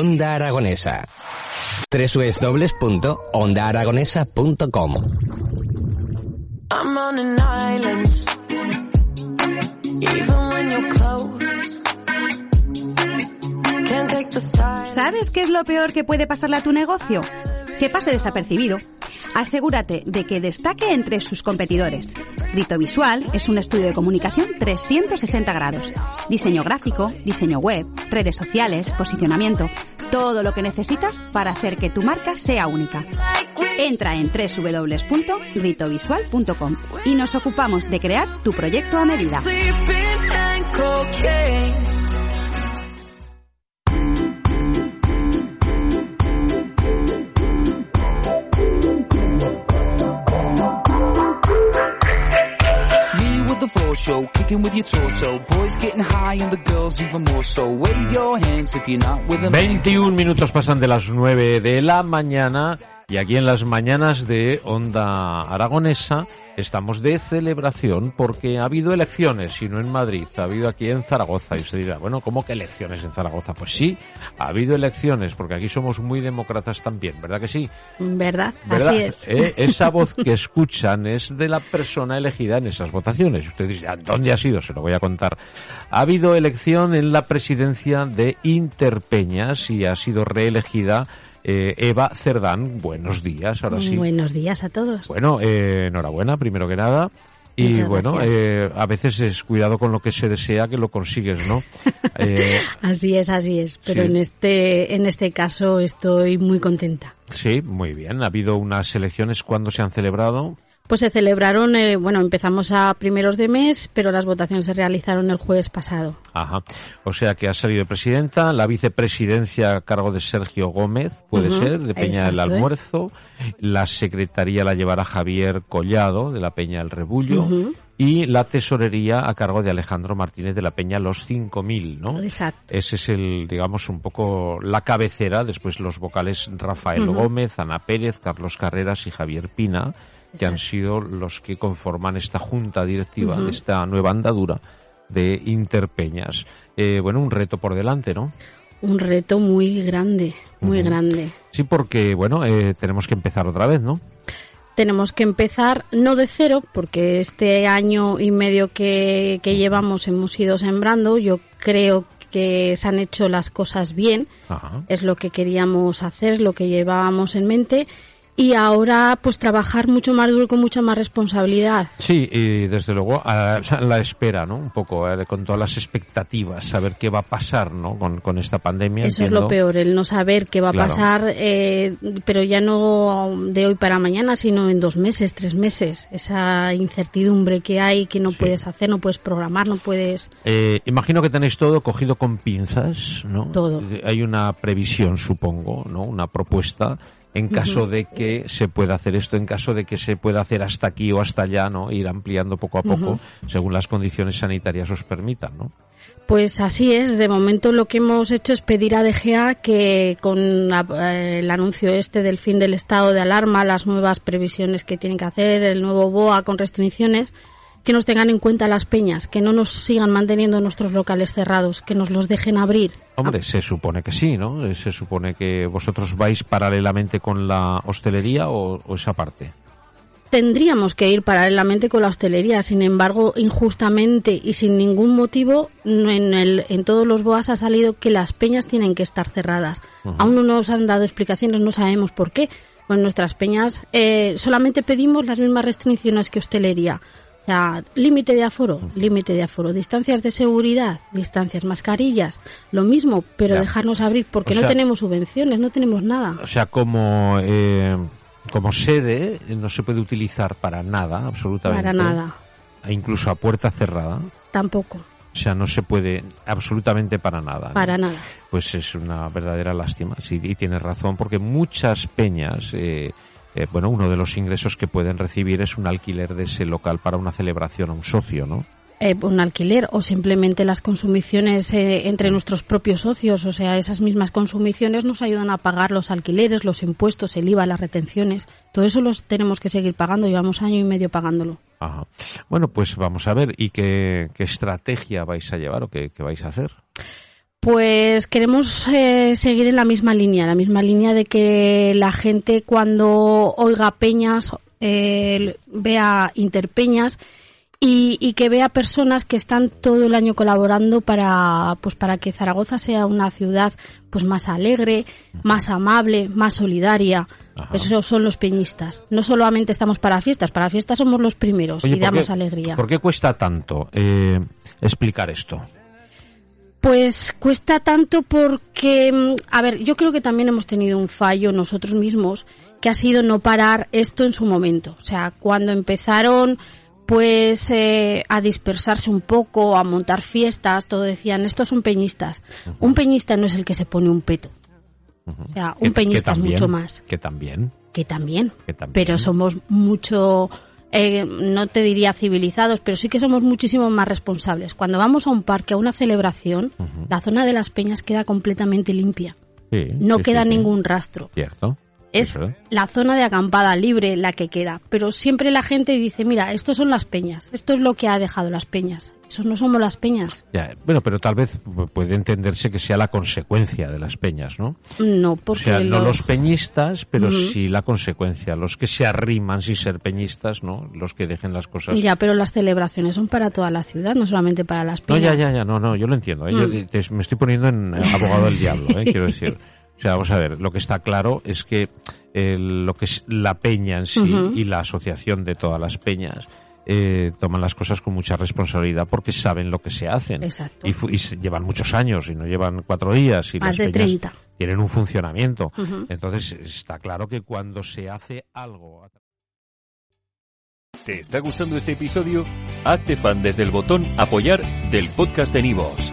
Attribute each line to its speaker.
Speaker 1: Onda Aragonesa. www.ondaaragonesa.com
Speaker 2: I'm on an island. Even when you're close. Can't take the side.
Speaker 3: ¿Sabes qué es lo peor que puede pasarle a tu negocio? Que pase desapercibido. Asegúrate de que destaque entre sus competidores. Rito Visual es un estudio de comunicación 360 grados. Diseño gráfico, diseño web, redes sociales, posicionamiento. Todo lo que necesitas para hacer que tu marca sea única. Entra en www.ritovisual.com y nos ocupamos de crear tu proyecto a medida.
Speaker 4: Show, kicking with your torso. Boys getting high and the girls even more so. Wave your hands if you're not with them.
Speaker 5: 21 minutos pasan de las 9 de la mañana y aquí en las mañanas de Onda Aragonesa estamos de celebración porque ha habido elecciones y no en Madrid, ha habido aquí en Zaragoza. Y usted dirá, bueno, ¿cómo que elecciones en Zaragoza? Pues sí, ha habido elecciones porque aquí somos muy demócratas también, ¿verdad que sí?
Speaker 3: ¿Verdad?
Speaker 5: ¿Verdad?
Speaker 3: Así es.
Speaker 5: Eh, Esa voz que escuchan es de la persona elegida en esas votaciones. Usted dice, "¿A ¿dónde ha sido? Se lo voy a contar. Ha habido elección en la presidencia de Interpeñas y ha sido reelegida eh, Eva Cerdán. Buenos días, ahora sí.
Speaker 3: Buenos días a todos.
Speaker 5: Bueno, eh, enhorabuena, primero que nada. Y
Speaker 3: Muchas
Speaker 5: bueno, eh, a veces es cuidado con lo que se desea que lo consigues, ¿no? Eh,
Speaker 3: Así es, así es. Pero
Speaker 5: Sí.
Speaker 3: en este en este caso estoy muy contenta.
Speaker 5: sí, muy bien. Ha habido unas elecciones cuando se han celebrado.
Speaker 3: Pues se celebraron, eh, bueno, empezamos a primeros de mes, pero las votaciones se realizaron el jueves pasado.
Speaker 5: Ajá. O sea que ha salido presidenta, la vicepresidencia a cargo de Sergio Gómez, puede ser, de Peña del
Speaker 3: exacto, ¿eh?
Speaker 5: Almuerzo. La secretaría la llevará Javier Collado, de la Peña del Rebullo. Y la tesorería a cargo de Alejandro Martínez de la Peña Los 5000, ¿no?
Speaker 3: Exacto.
Speaker 5: Ese es el, digamos, un poco la cabecera. Después los vocales Rafael. Gómez, Ana Pérez, Carlos Carreras y Javier Pina, que han sido los que conforman esta junta directiva de esta nueva andadura de Interpeñas. Eh, bueno, un reto por delante, ¿no?
Speaker 3: Un reto muy grande, muy grande.
Speaker 5: Sí, porque, bueno, eh, tenemos que empezar otra vez, ¿no?
Speaker 3: Tenemos que empezar no de cero, porque este año y medio que, que llevamos hemos ido sembrando. Yo creo que se han hecho las cosas bien.
Speaker 5: Ajá.
Speaker 3: es lo que queríamos hacer, lo que llevábamos en mente y ahora pues trabajar mucho más duro y con mucha más responsabilidad.
Speaker 5: Sí, y desde luego a la espera, ¿no? Un poco, eh, con todas las expectativas, saber qué va a pasar, ¿no? Con, con esta pandemia.
Speaker 3: Eso es lo peor, el no saber qué va a pasar, eh, pero ya no de hoy para mañana, sino en dos meses, tres meses. Esa incertidumbre que hay, que no
Speaker 5: Sí.
Speaker 3: puedes hacer, no puedes programar, no puedes...
Speaker 5: Eh, imagino que tenéis todo cogido con pinzas, ¿no?
Speaker 3: Todo.
Speaker 5: Hay una previsión, supongo, ¿no? Una propuesta en caso de que se pueda hacer esto, en caso de que se pueda hacer hasta aquí o hasta allá, ¿no? Ir ampliando poco a poco, según las condiciones sanitarias os permitan, ¿no?
Speaker 3: Pues así es, de momento lo que hemos hecho es pedir a DGA que con eh, el anuncio este del fin del estado de alarma, las nuevas previsiones que tienen que hacer, el nuevo BOA con restricciones, que nos tengan en cuenta las peñas, que no nos sigan manteniendo nuestros locales cerrados, que nos los dejen abrir.
Speaker 5: Hombre, se supone que sí, ¿no? Eh, Se supone que vosotros vais paralelamente con la hostelería o, o esa parte.
Speaker 3: Tendríamos que ir paralelamente con la hostelería, sin embargo, injustamente y sin ningún motivo, en, el, en todos los BOAs ha salido que las peñas tienen que estar cerradas. Aún no nos han dado explicaciones, no sabemos por qué. Con nuestras peñas eh, solamente pedimos las mismas restricciones que hostelería. Sea, límite de aforo, límite de aforo, distancias de seguridad, distancias, mascarillas, lo mismo, pero
Speaker 5: Ya.
Speaker 3: dejarnos abrir porque
Speaker 5: O
Speaker 3: no tenemos subvenciones, no tenemos nada.
Speaker 5: O sea, como, eh, como sede eh, no se puede utilizar para nada, absolutamente.
Speaker 3: Para nada,
Speaker 5: E incluso a puerta cerrada.
Speaker 3: tampoco,
Speaker 5: O sea, no se puede absolutamente para nada. ¿no?
Speaker 3: para nada.
Speaker 5: Pues es una verdadera lástima. Sí, y tienes razón, porque muchas peñas, eh, eh, bueno, uno de los ingresos que pueden recibir es un alquiler de ese local para una celebración a un socio, ¿no?
Speaker 3: eh, un alquiler o simplemente las consumiciones eh, entre nuestros propios socios. O sea, esas mismas consumiciones nos ayudan a pagar los alquileres, los impuestos, el IVA, las retenciones. Todo eso los tenemos que seguir pagando. Llevamos año y medio pagándolo.
Speaker 5: Ajá. Bueno, pues vamos a ver, ¿y qué, qué estrategia vais a llevar o qué, qué vais a hacer?
Speaker 3: Pues queremos eh, seguir en la misma línea, la misma línea de que la gente cuando oiga peñas, eh, vea interpeñas y, y que vea personas que están todo el año colaborando para, pues para que Zaragoza sea una ciudad pues más alegre, más amable, más solidaria.
Speaker 5: Ajá.
Speaker 3: Esos son los peñistas. No solamente estamos para fiestas, para fiestas somos los primeros
Speaker 5: Oye,
Speaker 3: y
Speaker 5: ¿por
Speaker 3: damos
Speaker 5: qué-
Speaker 3: alegría.
Speaker 5: ¿Por qué cuesta tanto eh, explicar esto?
Speaker 3: Pues cuesta tanto porque, mm, a ver, yo creo que también hemos tenido un fallo nosotros mismos, que ha sido no parar esto en su momento. O sea, cuando empezaron pues eh, a dispersarse un poco, a montar fiestas, todo decían, estos son peñistas. Un peñista no es el que se pone un peto. O sea,
Speaker 5: Que-
Speaker 3: un peñista
Speaker 5: que
Speaker 3: es mucho más.
Speaker 5: Que también.
Speaker 3: Que también.
Speaker 5: Que también.
Speaker 3: Pero somos mucho, eh, no te diría civilizados, pero sí que somos muchísimo más responsables. Cuando vamos a un parque, a una celebración, la zona de las peñas queda completamente limpia.
Speaker 5: Sí,
Speaker 3: No
Speaker 5: sí,
Speaker 3: queda
Speaker 5: sí.
Speaker 3: ningún rastro.
Speaker 5: Cierto.
Speaker 3: Es
Speaker 5: Eso,
Speaker 3: la zona de acampada libre la que queda. Pero siempre la gente dice, mira, estos son las peñas. Esto es lo que ha dejado las peñas. Esos no somos las peñas.
Speaker 5: Ya, bueno, pero tal vez pu- puede entenderse que sea la consecuencia de las peñas, ¿no?
Speaker 3: No,
Speaker 5: O
Speaker 3: porque
Speaker 5: sea, no
Speaker 3: lo-
Speaker 5: los peñistas, pero
Speaker 3: Ujú.
Speaker 5: sí la consecuencia. Los que se arriman sin ser peñistas, ¿no? Los que dejen las cosas.
Speaker 3: Ya, pero las celebraciones son para toda la ciudad, no solamente para las
Speaker 5: No,
Speaker 3: peñas.
Speaker 5: ya, ya, ya, no, no, yo lo entiendo. ¿eh? Yo
Speaker 3: Mm.
Speaker 5: te- me estoy poniendo en abogado del diablo, ¿eh? quiero decir. O sea, vamos a ver, lo que está claro es que eh, lo que es la peña en sí y la asociación de todas las peñas eh, toman las cosas con mucha responsabilidad porque saben lo que se hacen.
Speaker 3: Exacto.
Speaker 5: Y, llevan muchos años y no llevan cuatro días. Y
Speaker 3: Más
Speaker 5: las
Speaker 3: de
Speaker 5: peñas
Speaker 3: 30.
Speaker 5: tienen un funcionamiento. Entonces está claro que cuando se hace algo...
Speaker 6: ¿Te está gustando este episodio? Hazte fan desde el botón Apoyar del podcast de Nivos.